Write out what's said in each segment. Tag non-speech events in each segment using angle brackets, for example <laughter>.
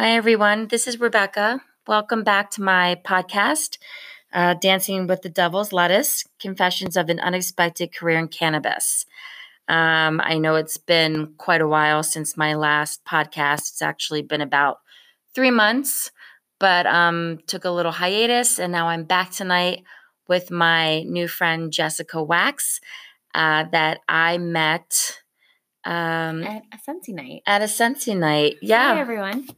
Hi, everyone. This is Rebecca. Welcome back to my podcast, uh, Dancing with the Devil's Lettuce Confessions of an Unexpected Career in Cannabis. Um, I know it's been quite a while since my last podcast. It's actually been about three months, but um, took a little hiatus, and now I'm back tonight with my new friend Jessica Wax uh, that I met um, at a Scentsy night. At a Scentsy night, yeah. Hi, everyone.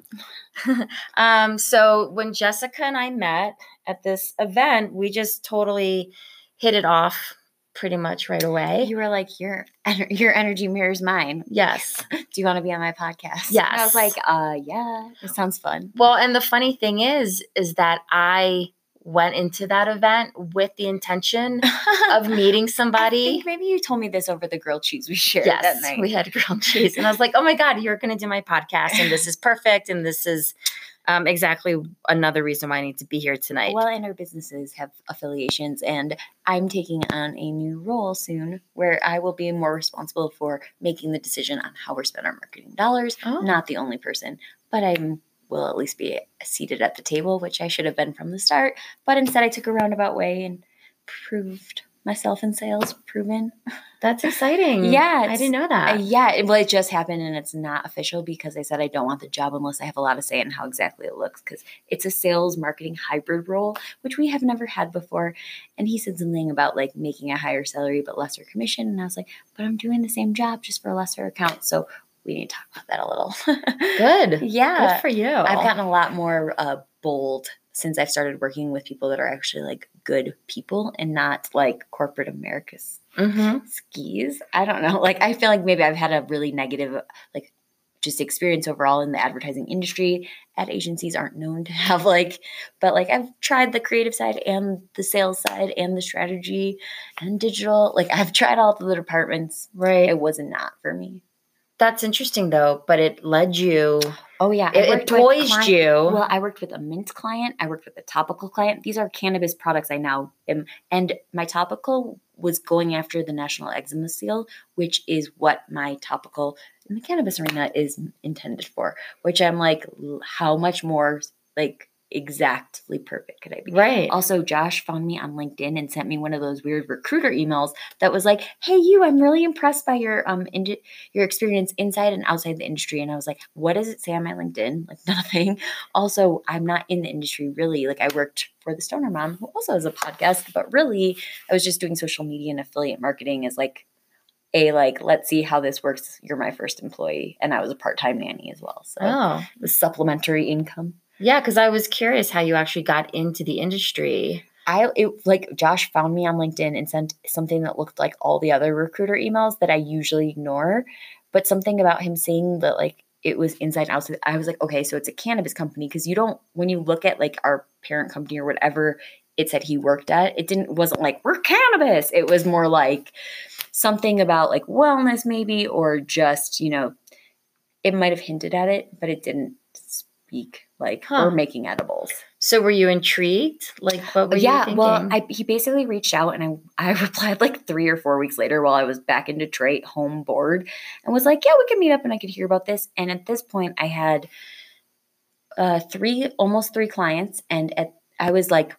<laughs> um, so when Jessica and I met at this event, we just totally hit it off pretty much right away. You were like, your your energy mirrors mine. Yes. <laughs> Do you want to be on my podcast? Yes. And I was like, uh, yeah, it sounds fun. Well, and the funny thing is, is that I went into that event with the intention <laughs> of meeting somebody. maybe you told me this over the grilled cheese we shared yes, that night. We had grilled cheese. And I was like, oh my God, you're going to do my podcast. And this is perfect. And this is um, exactly another reason why I need to be here tonight. Well, and our businesses have affiliations. And I'm taking on a new role soon where I will be more responsible for making the decision on how we're spending our marketing dollars. Oh. Not the only person, but I'm will at least be seated at the table, which I should have been from the start. But instead, I took a roundabout way and proved myself in sales proven. <laughs> That's exciting. yeah. I didn't know that. Uh, yeah. It, well, it just happened and it's not official because I said I don't want the job unless I have a lot of say in how exactly it looks because it's a sales marketing hybrid role, which we have never had before. And he said something about like making a higher salary but lesser commission. And I was like, but I'm doing the same job just for a lesser account. So we need to talk about that a little. <laughs> Good. Yeah. Good for you. I've gotten a lot more uh, bold since I've started working with people that are actually like good people and not like corporate America's mm-hmm. skis. I don't know. Like, I feel like maybe I've had a really negative, like, just experience overall in the advertising industry. Ad agencies aren't known to have like, but like I've tried the creative side and the sales side and the strategy and digital. Like I've tried all the departments. Right. It was not not for me. That's interesting though, but it led you. Oh yeah, it, it poised client, you. Well, I worked with a mint client. I worked with a topical client. These are cannabis products I now am, and my topical was going after the National Eczema Seal, which is what my topical in the cannabis arena is intended for. Which I'm like, how much more like exactly perfect could I be? Right. Also, Josh found me on LinkedIn and sent me one of those weird recruiter emails that was like, "Hey, you, I'm really impressed by your um ind- your experience inside and outside the industry." And I was like, "What does it say on my LinkedIn? <laughs> Like nothing." Also, I'm not in the industry really. Like I worked for the Stoner Mom, who also has a podcast, but really, I was just doing social media and affiliate marketing as like a like let's see how this works you're my first employee and i was a part-time nanny as well so oh. it was supplementary income yeah, because I was curious how you actually got into the industry. I it like Josh found me on LinkedIn and sent something that looked like all the other recruiter emails that I usually ignore, but something about him saying that like it was inside and outside. I was like, okay, so it's a cannabis company because you don't when you look at like our parent company or whatever it said he worked at, it didn't wasn't like we're cannabis. It was more like something about like wellness maybe or just you know it might have hinted at it, but it didn't speak like huh. or making edibles. So were you intrigued? Like what were yeah, you Yeah, well, I, he basically reached out and I, I <laughs> replied like three or four weeks later while I was back in Detroit, home bored, and was like, yeah, we can meet up and I could hear about this. And at this point, I had uh, three, almost three clients, and at I was like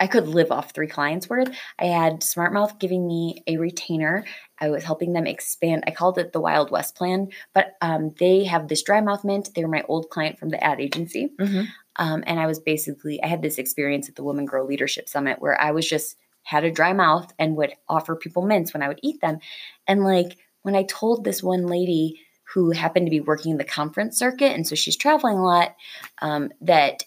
I could live off three clients worth. I had Smart Mouth giving me a retainer. I was helping them expand. I called it the Wild West plan, but um, they have this dry mouth mint. They were my old client from the ad agency. Mm-hmm. Um, and I was basically, I had this experience at the Women Grow Leadership Summit where I was just had a dry mouth and would offer people mints when I would eat them. And like when I told this one lady who happened to be working in the conference circuit, and so she's traveling a lot, um, that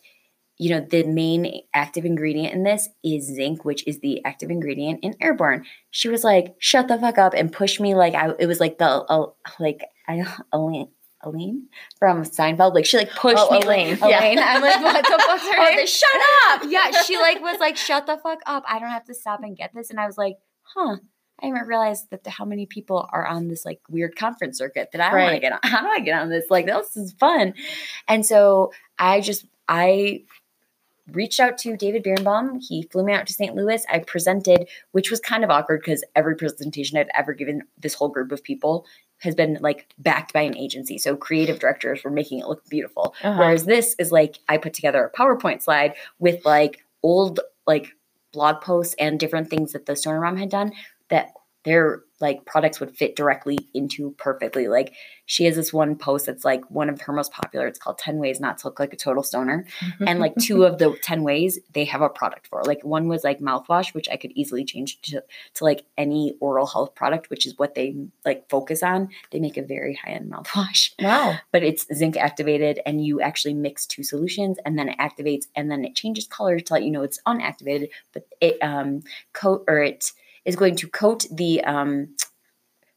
you know, the main active ingredient in this is zinc, which is the active ingredient in Airborne. She was like, "Shut the fuck up!" and push me like I. It was like the uh, like I Elaine. Elaine from Seinfeld, like she like pushed oh, me, Elaine. Like, Elaine. I'm like, what the fuck's <laughs> her oh, name? Shut up! <laughs> Yeah, she like was like, shut the fuck up. I don't have to stop and get this. And I was like, huh. I didn't realize that the, how many people are on this like weird conference circuit that I right. want to get on. How <laughs> do I get on this? Like this is fun. And so I just I reached out to David Birnbaum. He flew me out to St. Louis. I presented, which was kind of awkward because every presentation I've ever given this whole group of people has been like backed by an agency. So creative directors were making it look beautiful. Uh-huh. Whereas this is like I put together a PowerPoint slide with like old like blog posts and different things that the Stoner Mom had done that their like products would fit directly into perfectly. Like she has this one post that's like one of her most popular. It's called 10 Ways Not to Look Like a Total Stoner. <laughs> and like two of the 10 ways they have a product for. Like one was like mouthwash, which I could easily change to, to like any oral health product, which is what they like focus on. They make a very high-end mouthwash. wow. But it's zinc activated and you actually mix two solutions and then it activates and then it changes color to let you know it's unactivated, but it um coat or it is going to coat the um,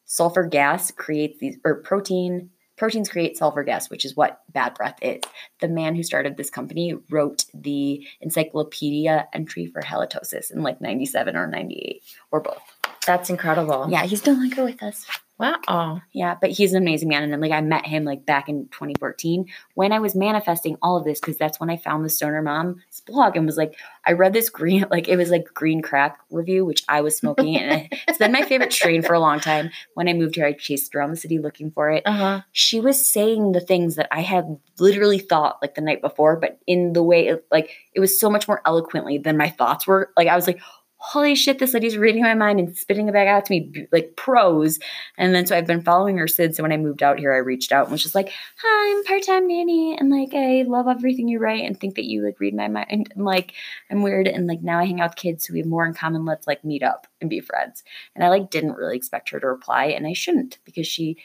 sulfur gas creates these or protein proteins create sulfur gas which is what bad breath is. The man who started this company wrote the encyclopedia entry for halitosis in like 97 or 98 or both. That's incredible. yeah he's no longer with us Wow. yeah, but he's an amazing man. And like I met him like back in 2014 when I was manifesting all of this because that's when I found the Stoner Mom's blog and was like, I read this green, <laughs> like it was like green crack review, which I was smoking. and it's been my favorite strain for a long time. When I moved here, I chased around the city looking for it. Uh huh. She was saying the things that I had literally thought like the night before, but in the way it, like it was so much more eloquently than my thoughts were. Like I was like, holy shit, this lady's reading my mind and spitting it back out to me like prose. And then so I've been following her since. So when I moved out here, I reached out and was just like, hi, I'm part-time nanny. And like, I love everything you write and think that you like read my mind. And like, I'm weird. And like now I hang out with kids so we have more in common. Let's like meet up and be friends. And I like didn't really expect her to reply. And I shouldn't because she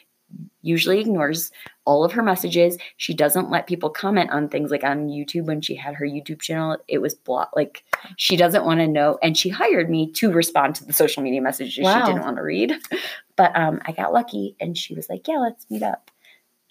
usually ignores all of her messages. She doesn't let people comment on things like on YouTube when she had her YouTube channel. It was blocked. Like she doesn't want to know. And she hired me to respond to the social media messages Wow. she didn't want to read. But um, I got lucky and she was like, yeah, let's meet up.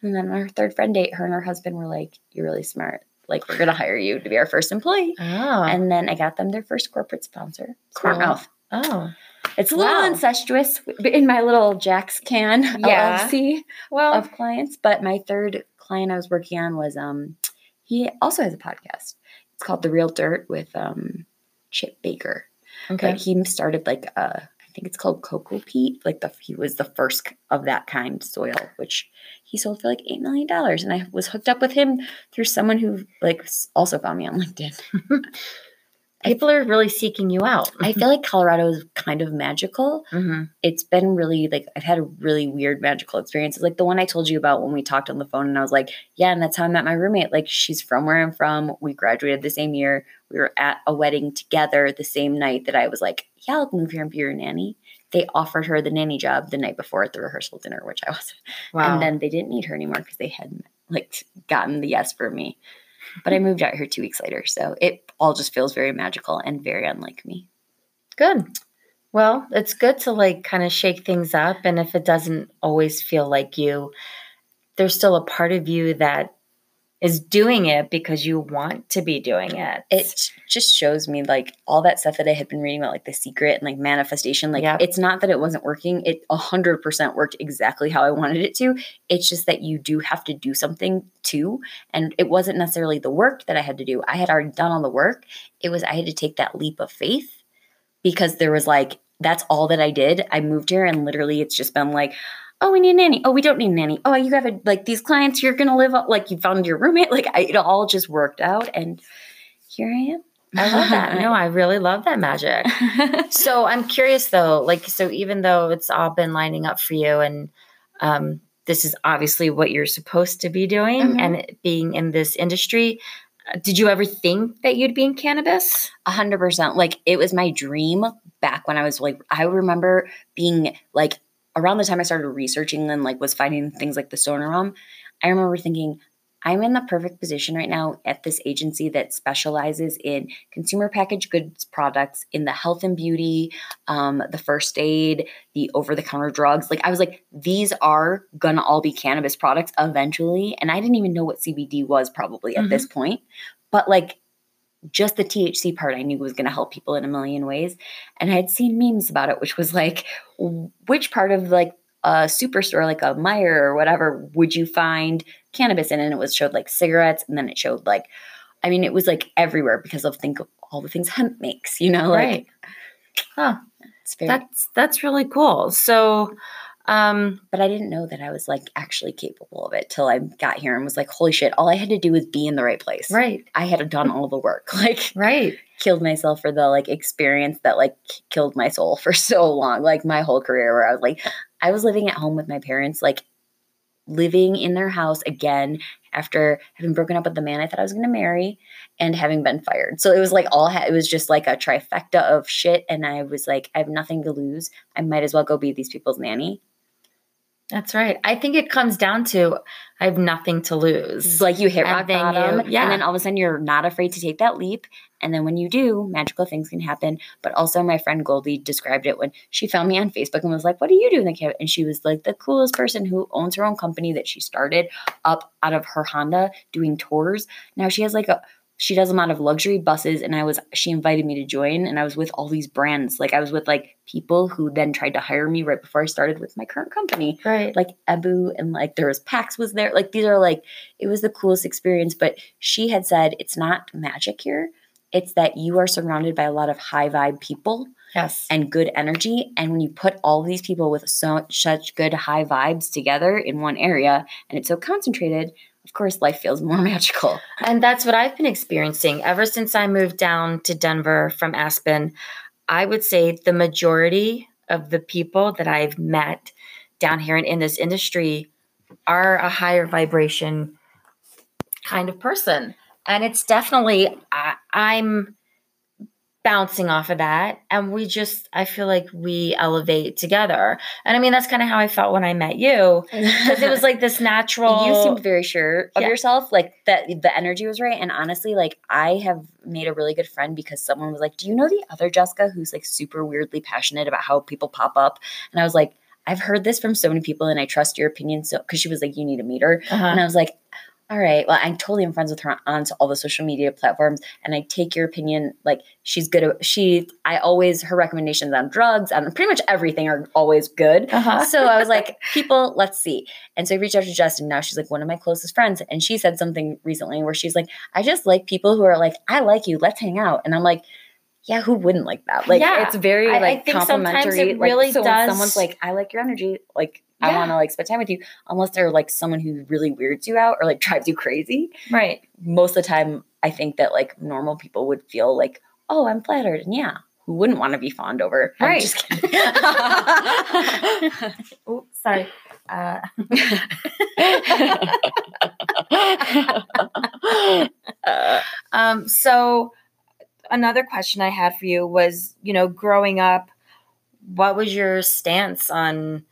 And then our third friend date, her and her husband were like, you're really smart. Like we're going to hire you to be our first employee. Oh. And then I got them their first corporate sponsor, Smart Cool. Mouth. oh. It's a little Wow. incestuous in my little Jack's Can Yeah. LLC Well. of clients. But my third client I was working on was um he also has a podcast. It's called The Real Dirt with um Chip Baker. okay. But he started like uh I think it's called Cocoa Peat. Like the he was the first of that kind soil, which he sold for like eight million dollars. And I was hooked up with him through someone who like also found me on LinkedIn. <laughs> People are really seeking you out. I feel like Colorado is kind of magical. hmm it's been really like I've had a really weird magical experiences. Like the one I told you about when we talked on the phone, and I was like, yeah, and that's how I met my roommate. Like she's from where I'm from. We graduated the same year. We were at a wedding together the same night that I was like, yeah, I'll move here and be your nanny. They offered her the nanny job the night before at the rehearsal dinner, which I was. Wow. And then they didn't need her anymore because they had like gotten the yes for me. But I moved out here two weeks later, so it all just feels very magical and very unlike me. Good. Well, it's good to like kind of shake things up. And if it doesn't always feel like you, there's still a part of you that is doing it because you want to be doing it. it just shows me like all that stuff that I had been reading about, like the secret and like manifestation. Like Yep. it's not that it wasn't working; it a hundred percent worked exactly how I wanted it to. It's just that you do have to do something too, and it wasn't necessarily the work that I had to do. I had already done all the work. It was I had to take that leap of faith because there was like that's all that I did. I moved here, and literally, it's just been like. Oh, we need a nanny. Oh, we don't need a nanny. Oh, you have a, like these clients. You're gonna live up like you found your roommate. <laughs> Like I, it all just worked out, and here I am. I love <laughs> that. no, I really love that magic. <laughs> so I'm curious though, like, so even though it's all been lining up for you and um, this is obviously what you're supposed to be doing Mhm. and being in this industry, uh, did you ever think that you'd be in cannabis? A hundred percent. Like it was my dream back when I was like, I remember being like around the time I started researching and like was finding things like the Stoner Mom. I remember thinking, I'm in the perfect position right now at this agency that specializes in consumer packaged goods products in the health and beauty, um, the first aid, the over the counter drugs. Like, I was like, these are gonna all be cannabis products eventually. And I didn't even know what CBD was probably at this point. But like, just the THC part I knew was going to help people in a million ways. And I had seen memes about it, which was like, which part of like a superstore, like a Meijer or whatever, would you find cannabis in? And it was showed like cigarettes, and then it showed like I mean, it was like everywhere because of think of all the things hemp makes, you know, like right. Huh. it's very That's that's really cool. So um but I didn't know that I was like actually capable of it till I got here and was like, holy shit, all I had to do was be in the right place. right. I had done all the work. <laughs> Like Right. killed myself for the like experience that like killed my soul for <laughs> so long. Like my whole career where I was like I was living at home with my parents, like living in their house again after having broken up with the man I thought I was going to marry and having been fired. So it was like all ha- it was just like a trifecta of shit and I was like I have nothing to lose. I might as well go be these people's nanny. That's right. I think it comes down to I have nothing to lose. Like you hit rock you- bottom, yeah. and then all of a sudden you're not afraid to take that leap. And then when you do, magical things can happen. But also, my friend Goldie described it when she found me on Facebook and was like, "What do you do in the camp?" And she was like, "The coolest person who owns her own company that she started up out of her Honda doing tours. Now she has like a." She does a lot of luxury buses, and I was. She invited me to join, and I was with all these brands. Like I was with like people who then tried to hire me right before I started with my current company right. like Ebu and like there was Pax was there. Like these are like it was the coolest experience. But she had said it's not magic here. It's that you are surrounded by a lot of high vibe people yes. and good energy. And when you put all these people with so such good high vibes together in one area and it's so concentrated, of course life feels more <laughs> magical. And that's what I've been experiencing ever since I moved down to Denver from Aspen. I would say the majority of the people that I've met down here and in this industry are a higher vibration kind of person. And it's definitely, I, I'm bouncing off of that. And we just, I feel like we elevate together. And I mean, that's kind of how I felt when I met you <laughs> because it was like this natural. You seemed very sure of Yeah. yourself, like that the energy was right. And honestly, like I have made a really good friend because someone was like, Do you know the other Jessica who's like super weirdly passionate about how people pop up? And I was like, I've heard this from so many people and I trust your opinion. So, because she was like, You need to meet her. Uh-huh. And I was like, all right. Well, I totally am friends with her on all the social media platforms, and I take your opinion. Like she's good. She, I always her recommendations on drugs, on pretty much everything are always good. Uh-huh. So I was like, <laughs> people, let's see. And so I reached out to Justin. Now she's like one of my closest friends, and she said something recently where she's like, I just like people who are like, I like you. Let's hang out. And I'm like. Yeah, who wouldn't like that? Like, Yeah. it's very I- I like think sometimes complimentary. it really like, so when does- someone's like, "I like your energy," like I Yeah. want to like spend time with you, unless they're like someone who really weirds you out or like <laughs> drives you crazy. right. Most of the time, I think that like normal people would feel like, oh, I'm flattered. And yeah, who wouldn't want to be fawned over? I'm Right. just kidding. <laughs> <laughs> Oh, sorry. Uh, um, so another question I had for you was, you know, growing up, what was your stance on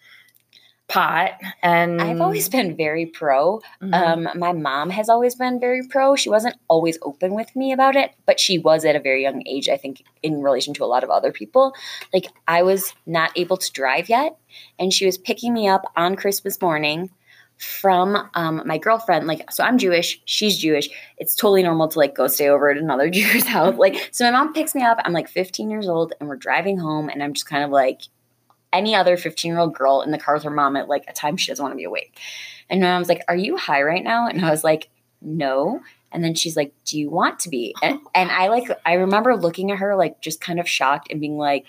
pot? And I've always been very pro. Mhm. Um, my mom has always been very pro. She wasn't always open with me about it, but she was at a very young age, I think, in relation to a lot of other people. Like, I was not able to drive yet, and she was picking me up on Christmas morning from um, my girlfriend. Like, so I'm Jewish, she's Jewish. It's totally normal to like go stay over at another <laughs> Jew's house. Like, so my mom picks me up. I'm like 15 years old, and we're driving home, and I'm just kind of like, any other 15 year old girl in the car with her mom at like a time she doesn't want to be awake. And my mom's like, Are you high right now? And I was like, No. And then she's like, Do you want to be? And, and I like, I remember looking at her like just kind of shocked and being like,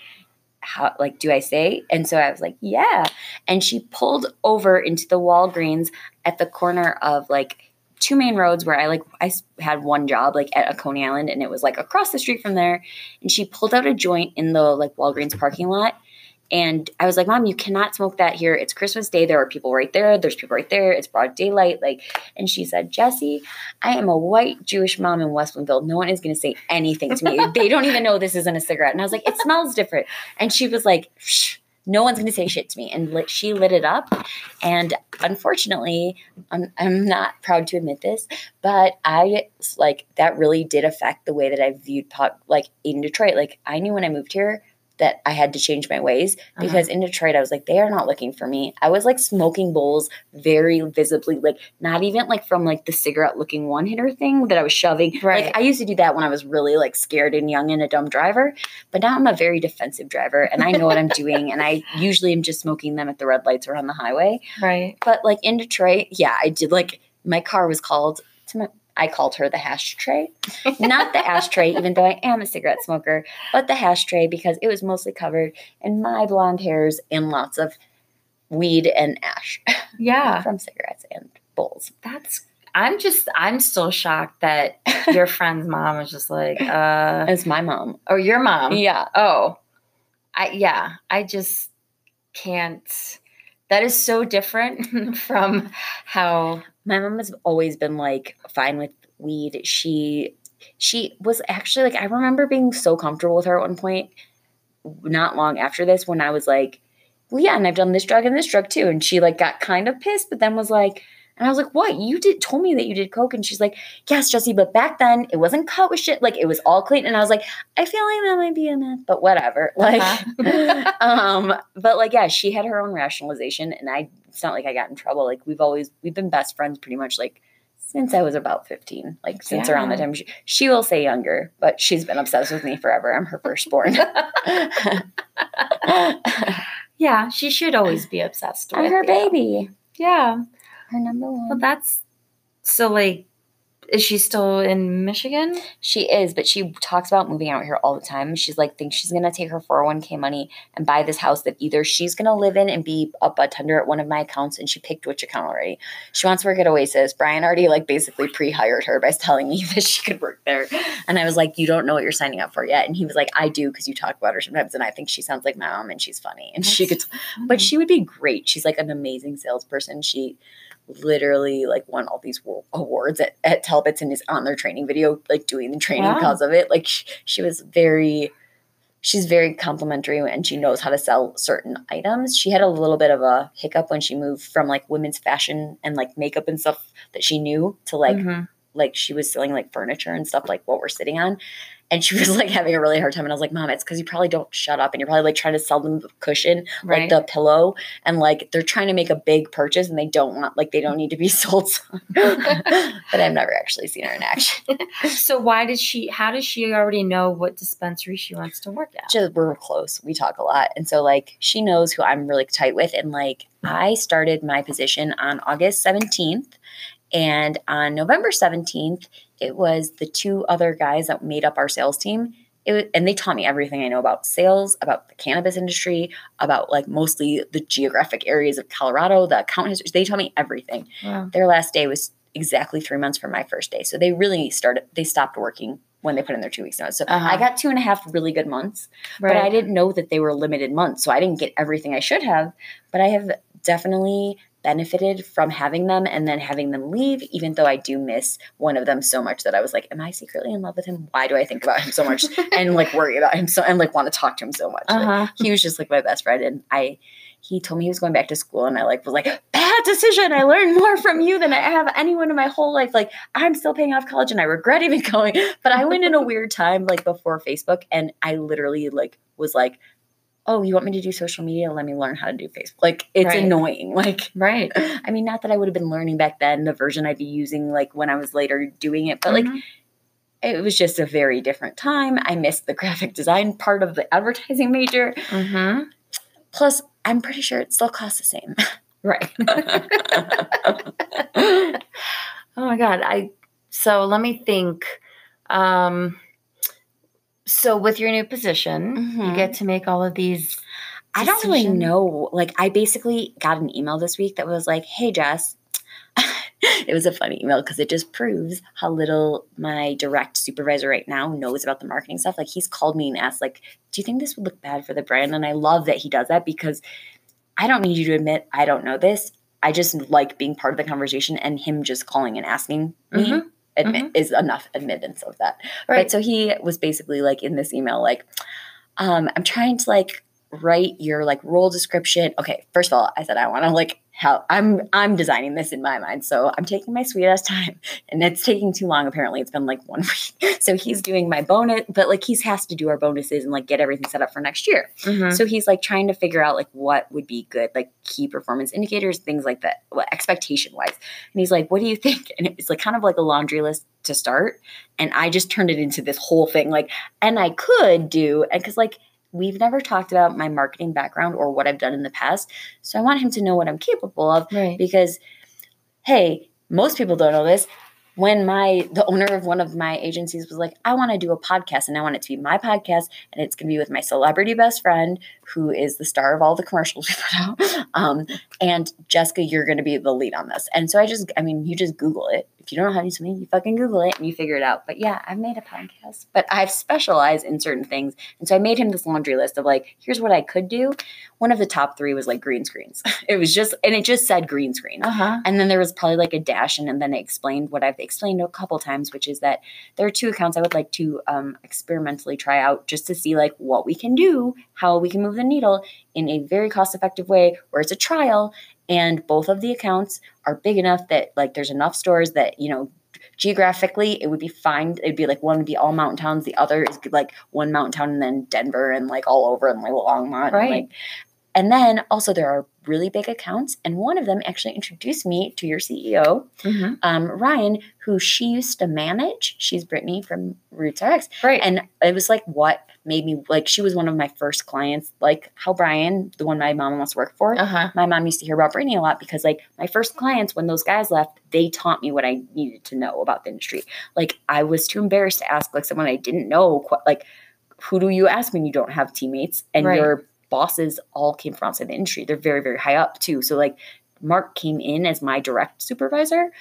how like do I say? And so I was like, yeah. And she pulled over into the Walgreens at the corner of like two main roads where I like I had one job like at a Coney Island and it was like across the street from there. And she pulled out a joint in the like Walgreens parking lot. And I was like, Mom, you cannot smoke that here. It's Christmas Day. There are people right there. There's people right there. It's broad daylight. Like, and she said, Jesse, I am a white Jewish mom in West Winville. No one is going to say anything to me. <laughs> they don't even know this isn't a cigarette. And I was like, it smells different. And she was like, Shh, no one's going to say shit to me. And lit, she lit it up. And unfortunately, I'm, I'm not proud to admit this, but I like that really did affect the way that I viewed pot, like in Detroit. Like, I knew when I moved here that I had to change my ways Uh-huh. because in Detroit, I was like, they are not looking for me. I was like smoking bowls very visibly, like not even like from like the cigarette looking one hitter thing that I was shoving. Right. Like I used to do that when I was really like scared and young and a dumb driver, but now I'm a very defensive driver and I know what I'm doing. And I <laughs> usually am just smoking them at the red lights or on the highway. right. But like in Detroit, yeah, I did like my car was called to my I called her the hash tray. Not the ashtray, even though I am a cigarette smoker, but the hash tray because it was mostly covered in my blonde hairs and lots of weed and ash Yeah. <laughs> from cigarettes and bowls. That's I'm just I'm still shocked that <laughs> your friend's mom was just like, uh It's my mom. or your mom. Yeah. Oh. I yeah, I just can't that is so different <laughs> from how My mom has always been like fine with weed. She she was actually like I remember being so comfortable with her at one point not long after this when I was like, well, yeah, and I've done this drug and this drug too. And she like got kind of pissed, but then was like, and I was like, what? You did told me that you did coke. And she's like, yes, Jesse, but back then it wasn't cut with shit. Like it was all clean. And I was like, I feel like that might be a myth, but whatever. <laughs> Like, Uh-huh. <laughs> um, but like, yeah, she had her own rationalization, and I. It's not like I got in trouble. Like we've always we've been best friends pretty much like since I was about fifteen. Like since around the time she, she will say younger, but she's been obsessed with me forever. I'm her firstborn. <laughs> <laughs> yeah, she should always be obsessed with I'm her you. baby. Yeah. Her number one. Well that's so like is she still in Michigan? She is, but she talks about moving out here all the time. She's like, thinks she's gonna take her 401k money and buy this house that either she's gonna live in and be a bartender at one of my accounts, and she picked which account already. She wants to work at Oasis. Brian already like basically pre-hired her by <laughs> telling me that she could work there. And I was like, you don't know what you're signing up for yet. And he was like, I do because you talk about her sometimes, and I think she sounds like my mom and she's funny. And she could That's but she would be great. She's like an amazing salesperson. She literally like won all these awards at, at Talbot's and is on their training video, like doing the training Wow. because of it. Like she, she was very, she's very complimentary and she knows how to sell certain items. She had a little bit of a hiccup when she moved from like women's fashion and like makeup and stuff that she knew to like Mhm. like she was selling like furniture and stuff like what we're sitting on. And she <laughs> was like having a really hard time. And I was like, Mom, it's because you probably don't shut up and you're probably like trying to sell them the cushion, like the pillow. And like they're trying to make a big purchase and they don't want, like, they don't need to be <laughs> sold. <laughs> but I've never actually seen her in action. so why did she how does she already know what dispensary she wants to work at? Just, we're close. We talk a lot. And so, like, she knows who I'm really tight with. And like, hmm. I started my position on August 17th. And on November 17th, it was the two other guys that made up our sales team. It was, and they taught me everything I know about sales, about the cannabis industry, about like mostly the geographic areas of Colorado, the account history. They taught me everything. Wow. Their last day was exactly three months from my first day. So they really started, they stopped working when they put in their two weeks notice. So Uh-huh. I got two and a half really good months Right. but I didn't know that they were limited months. So I didn't get everything I should have. But I have definitely benefited from having them and then having them leave, even though I do miss one of them so much that I was like, Am I secretly in love with him? Why do I think about him so much <laughs> and like worry about him so and like want to talk to him so much? Uh-huh. he was just like my best friend and I he told me he was going back to school and I like was like bad decision I learned more from you than I have anyone in my whole life like I'm still paying off college and I regret even <laughs> going but I went in a weird time like before Facebook and I literally like was like oh you want me to do social media let me learn how to do Facebook like it's Right. annoying like Right. I mean not that I would have been learning back then the version I'd be using like when I was later doing it but like Mhm. it was just a very different time I missed the graphic design part of the advertising major Mhm. Plus, I'm pretty sure it still costs the same. Right. <laughs> <laughs> oh my god. I so let me think. Um so with your new position, you Mhm. get to make all of these I don't really know. Like, I basically got an email this week that was like, hey, Jess. <laughs> it was a funny email because it just proves how little my direct supervisor right now knows about the marketing stuff. Like, he's called me and asked, like, do you think this would look bad for the brand? And I love that he does that because I don't need you to admit I don't know this. I just like being part of the conversation and him just calling and asking me Mhm. Admit is enough admittance of that. Right. Right. So he was basically like in this email, like, um, I'm trying to like write your like role description. Okay, first of all, I said I want to like help. I'm I'm designing this in my mind, so I'm taking my sweet ass time, and it's taking too long. Apparently, it's been like one <laughs> week. So he's doing my bonus, but like he has to do our bonuses and like get everything set up for next year. Mhm. So he's like trying to figure out like what would be good, like key performance indicators, things like that, well, expectation wise. And he's like, "What do you think?" And it's like kind of like a laundry list to start. And I just turned it into this whole thing, like, and I could do, and because like we've never talked about my marketing background or what I've done in the past, so I want him to know what I'm capable of Right. because, hey, most people don't know this. when my the owner of one of my agencies was like, I want to do a podcast and I want it to be my podcast and it's gonna be with my celebrity best friend who is the star of all the commercials <laughs> we put out. Um, and Jessica, you're gonna be the lead on this. And so I just, I mean, you just Google it. If you don't know how to do something, you fucking Google it and you figure it out. But yeah, I've made a podcast, but I've specialized in certain things. And so I made him this laundry list of like, here's what I could do. One of the top three was like green screens. <laughs> It was just, and it just said green screen. Uh-huh. And then there was probably like a dash, and, and then it explained what I've explained a couple times, which is that there are two accounts I would like to um, experimentally try out just to see like what we can do, how we can move the needle in a very cost effective way where it's a trial. And both of the accounts are big enough that like there's enough stores that, you know, geographically it would be fine. It'd be like one would be all mountain towns, the other is like one mountain town and then Denver and like all over and like Longmont. Right. And, like, and then also there are really big accounts, and one of them actually introduced me to your CEO, Mhm. um, Ryan, who she used to manage. She's Brittany from Roots RX, Right. and it was like what made me like she was one of my first clients, like how Brian, the one my mom wants to work for. uh-huh. My mom used to hear about Brittany a lot because, like, my first clients, when those guys left, they taught me what I needed to know about the industry. Like, I was too embarrassed to ask, like, someone I didn't know, like, who do you ask when you don't have teammates and Right. your bosses all came from outside the industry? They're very, very high up, too. So, like, Mark came in as my direct supervisor.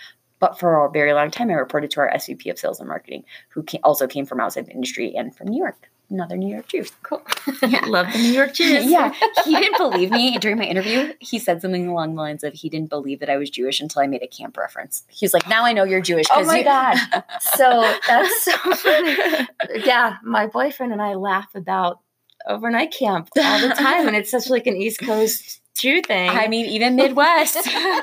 But for a very long time, I reported to our SVP of sales and marketing, who ca- also came from outside the industry and from New York, another New York Jew. Cool. <laughs> Yeah. Love the New York Jews. yeah, he didn't believe me during my interview. He said something along the lines of he didn't believe that I was Jewish until I made a camp reference. He was like, "Now I know you're Jewish." Oh my you-" god. <laughs> So that's so funny. Yeah, my boyfriend and I laugh about overnight camp all the time, and it's such like an East Coast Jew thing. I mean, even Midwest,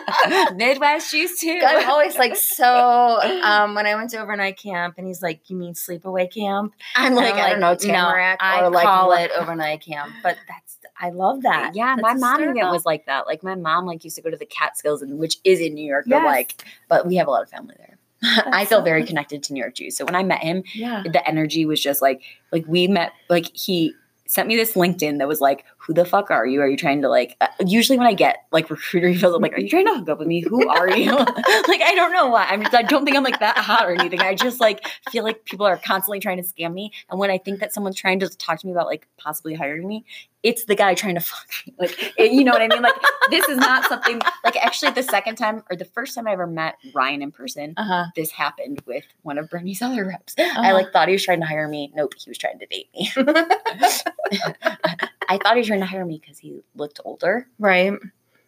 <laughs> Midwest Jews too. I'm always like so. Um, when I went to overnight camp, and he's like, "You mean sleepaway camp?" I'm like, I'm I don't know, no, Tamarack I or like call it overnight camp, but that's I love that. Yeah, That's my mom even was like that. Like my mom like used to go to the Catskills, and which is in New York. But like, but we have a lot of family there. I feel so very fun. connected to New York Jews. So when I met him, yeah. the energy was just like like we met like he sent me this LinkedIn that was like, "Who the fuck are you? Are you trying to like?" Uh, usually when I get like recruiter emails, I'm like, "Are you trying to hook up with me? Who are you?" <laughs> like I don't know why. I'm just, I don't think I'm like that hot or anything. I just like feel like people are constantly trying to scam me, and when I think that someone's trying to talk to me about like possibly hiring me, it's the guy trying to <laughs> fuck me. Like it- you know what I mean? Like this is not something like actually the second time or the first time I ever met Ryan in person. Uh huh. This happened with one of Bernie's other reps. Uh-huh. I like thought he was trying to hire me. Nope, he was trying to date me. <laughs> I thought he was trying to hire me because he looked older. Right.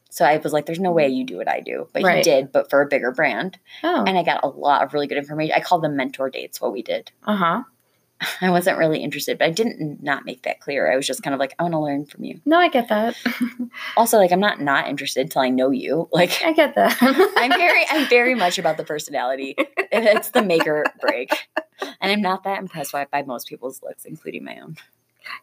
So I was like, "There's no way you do what I do," but Right. he did, but for a bigger brand. Oh. And I got a lot of really good information. I called them mentor dates. What we did. Uh huh. <laughs> I wasn't really interested, but I didn't not make that clear. I was just kind of like, "I want to learn from you." No, I get that. <laughs> Also, like, I'm not not interested until I know you. <laughs> Like, I get that. I'm very, I'm very much about the personality. It's the make or break, and I'm not that impressed by, by most people's looks, including my own.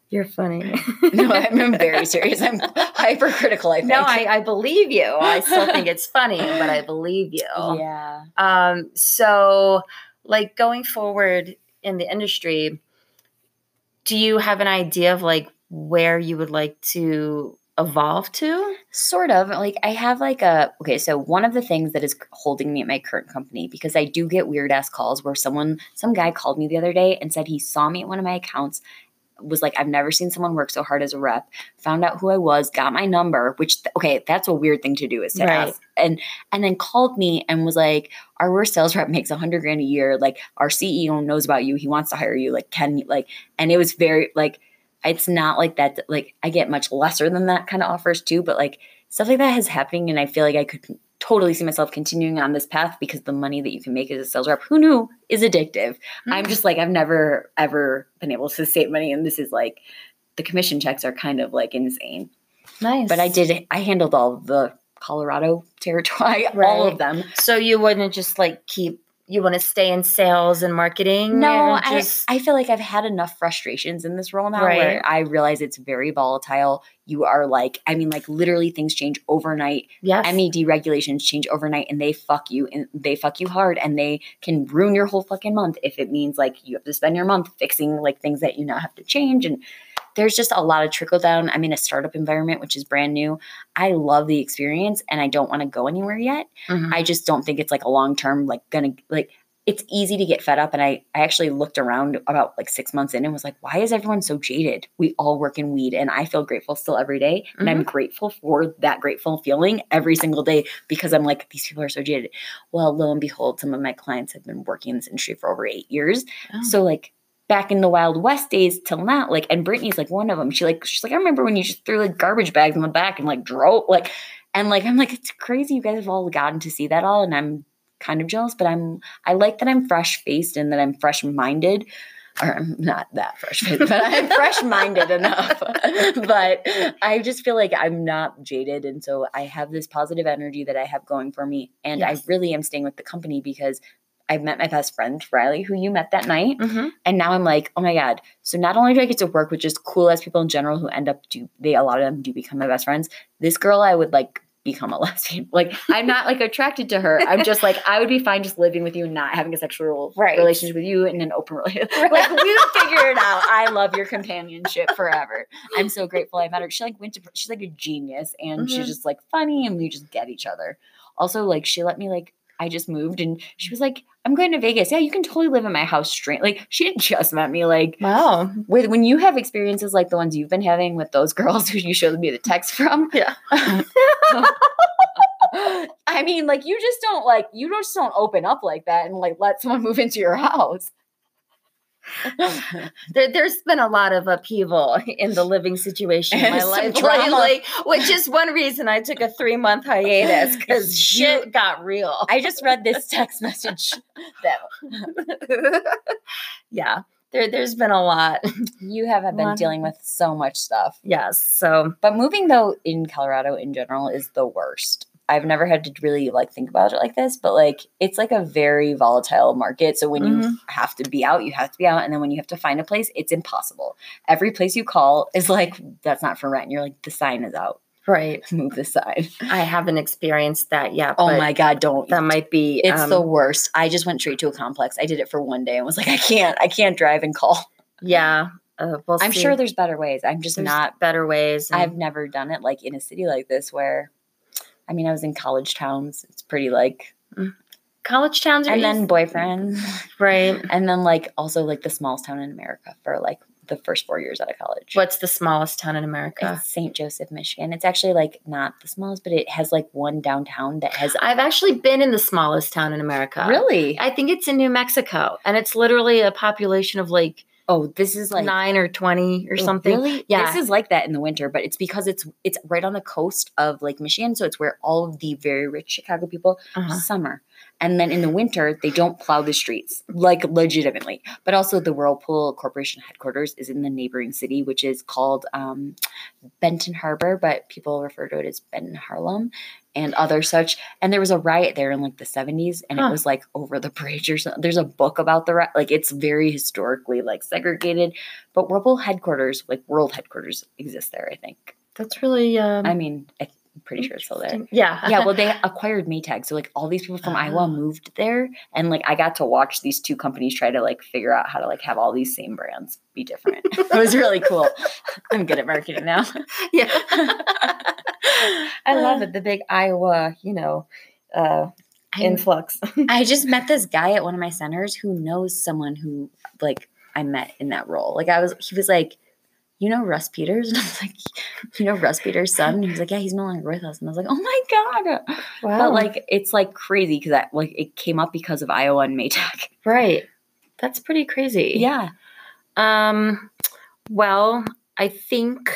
You're funny. <laughs> No, I'm, very serious. I'm <laughs> hypercritical. I think. no, I, I believe you. I still think it's funny, but I believe you. yeah. Um, so like going forward in the industry, do you have an idea of like where you would like to evolve to? Sort of. Like I have like a okay, so one of the things that is holding me at my current company because I do get weird ass calls where someone some guy called me the other day and said he saw me at one of my accounts was like I've never seen someone work so hard as a rep. Found out who I was, got my number, which okay, that's a weird thing to do is to Right. ask. And and then called me and was like, "Our worst sales rep makes a hundred grand a year. Like our CEO knows about you. He wants to hire you. Like can you like?" And it was very like it's not like that. Like I get much lesser than that kind of offers too, but like stuff like that is happening, and I feel like I could totally see myself continuing on this path because the money that you can make as a sales rep, who knew, is addictive. I'm just like I've never ever been able to <laughs> save money, and this is like the commission checks are kind of like insane. nice. But I did I handled all the Colorado territory, <laughs> all of them. So you wouldn't just like keep. You want to stay in sales and marketing? No, and I, I feel like I've had enough frustrations in this role now Right. where I realize it's very volatile. You are like, I mean, like literally things change overnight. yes. MED regulations change overnight and they fuck you and they fuck you hard and they can ruin your whole fucking month if it means like you have to spend your month fixing like things that you now have to change and there's just a lot of trickle down. I'm in a startup environment which is brand new. I love the experience and I don't want to go anywhere yet. Mhm. I just don't think it's like a long term like gonna like it's easy to get fed up. And I, I actually looked around about like six months in and was like, why is everyone so jaded? We all work in weed and I feel grateful still every day, And I'm grateful for that grateful feeling every single day because I'm like, these people are so jaded. Well, lo and behold, some of my clients have been working in this industry for over eight years. Oh. So like back in the Wild West days till now, like, and Brittany's like one of them. She like, she's like, I remember when you just threw like garbage bags in the back and like drove like, and like, I'm like, it's crazy. You guys have all gotten to see that all. And I'm kind of jealous, but I'm, I like that I'm fresh faced and that I'm fresh minded. Or I'm not that fresh faced, but I'm <laughs> fresh minded enough. <laughs> but I just feel like I'm not jaded. And so I have this positive energy that I have going for me. And Yes. I really am staying with the company because I've met my best friend, Riley, who you met that night. Mhm. And now I'm like, oh my God. So not only do I get to work with just cool ass people in general who end up do they a lot of them do become my best friends. This girl I would like become a <laughs> lesbian. Like I'm not like attracted to her. I'm just like I would be fine just living with you and not having a sexual Right. relationship with you in an open relationship. <laughs> like <laughs> we would figure it out. I love your companionship forever. I'm so grateful I met her. She like went to she's like a genius and Mhm. she's just like funny and we just get each other. Also like she let me like I just moved and she was like, I'm going to Vegas. Yeah, you can totally live in my house straight. Like she just met me. Like Wow. with when you have experiences like the ones you've been having with those girls <laughs> who you showed me the text from. Yeah. <laughs> I mean, like you just don't like you just don't open up like that and like let someone move into your house. <laughs> There, there's been a lot of upheaval in the living situation in <laughs> my life lately, which is one reason I took a three month hiatus <laughs> because shit got real. I just read this text message that yeah, there, there's been a lot. you have been Lot. dealing with so much stuff. Yes. So, But moving though in Colorado in general is the worst. I've never had to really like think about it like this, but like it's like a very volatile market. So when Mhm. you have to be out, you have to be out. And then when you have to find a place, it's impossible. Every place you call is like, that's not for rent. And you're like, the sign is out. right. <laughs> Move the sign. I haven't experienced that yet. Oh my God, don't. That might be. it's um, the worst. I just went straight to a complex. I did it for one day and was like, I can't, I can't drive and call. Yeah. Uh, we'll I'm see. sure there's better ways. I'm just There's not better ways. and- I've never done it like in a city like this where I mean I was in college towns. It's pretty like mm. college towns are and then easy. boyfriends. right. <laughs> And then like also like the smallest town in America for like the first four years out of college. What's the smallest town in America? it's St. Joseph, Michigan. It's actually like not the smallest, but it has like one downtown that has I've actually been in the smallest town in America. really I think it's in New Mexico, and it's literally a population of like, oh this is like nine or twenty or Oh, something. Really? Yeah. This is like that in the winter, but it's because it's it's right on the coast of Lake Michigan, so it's where all of the very rich Chicago people Uh-huh. summer. And then in the winter, they don't plow the streets, like legitimately. But also, the Whirlpool Corporation headquarters is in the neighboring city, which is called um, Benton Harbor, but people refer to it as Benton Harlem and other such. And there was a riot there in like the 70s, and Huh. it was like over the bridge or something. There's a book about the riot. Like, it's very historically like segregated. But Whirlpool headquarters, like world headquarters, exist there, I think. That's really. Um, I mean, I'm pretty sure it's still there. Yeah. yeah, well, they <laughs> acquired Maytag, so like all these people from Ah. Iowa moved there, and like I got to watch these two companies try to like figure out how to like have all these same brands be different. <laughs> it was really cool. <laughs> I'm good at marketing now. yeah. <laughs> I love it. The big Iowa, you know, uh, influx. I just met this guy at one of my centers who knows someone who like I met in that role. Like I was, he was like. You know Russ Peters? <laughs> And I was like, you know Russ Peters' son? And he was like, yeah, he's no longer with us. And I was like, oh my God. wow. But like, it's like crazy because that like it came up because of Iowa and Maytag. right. That's pretty crazy. Yeah. Um. Well, I think.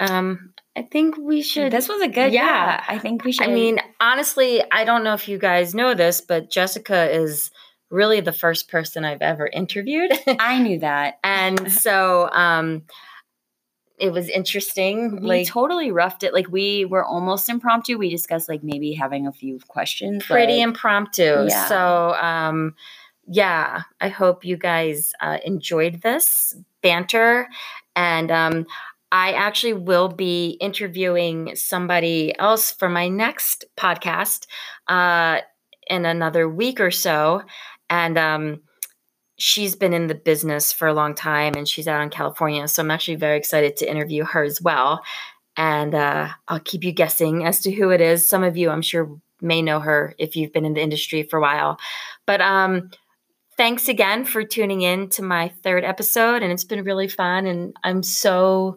Um. I think we should. This was a good. Yeah. Yeah, I think we should. I mean, honestly, I don't know if you guys know this, but Jessica is really the first person I've ever interviewed. <laughs> I knew that. <laughs> and so um it was interesting. We like totally roughed it. Like we were almost impromptu. We discussed like maybe having a few questions. pretty like- impromptu. Yeah. So um yeah, I hope you guys uh, enjoyed this banter and um I actually will be interviewing somebody else for my next podcast uh, in another week or so. And um, she's been in the business for a long time and she's out in California. So I'm actually very excited to interview her as well. And uh, I'll keep you guessing as to who it is. Some of you, I'm sure, may know her if you've been in the industry for a while. But um, thanks again for tuning in to my third episode, and it's been really fun. And I'm so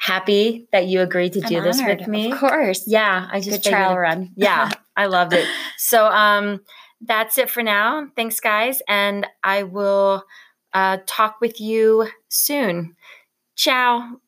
happy that you agreed to do I'm this honored, with me. Of course. Yeah, I just Good trial run. <laughs> yeah, I loved it. <laughs> So um that's it for now. Thanks guys and I will uh talk with you soon. Ciao.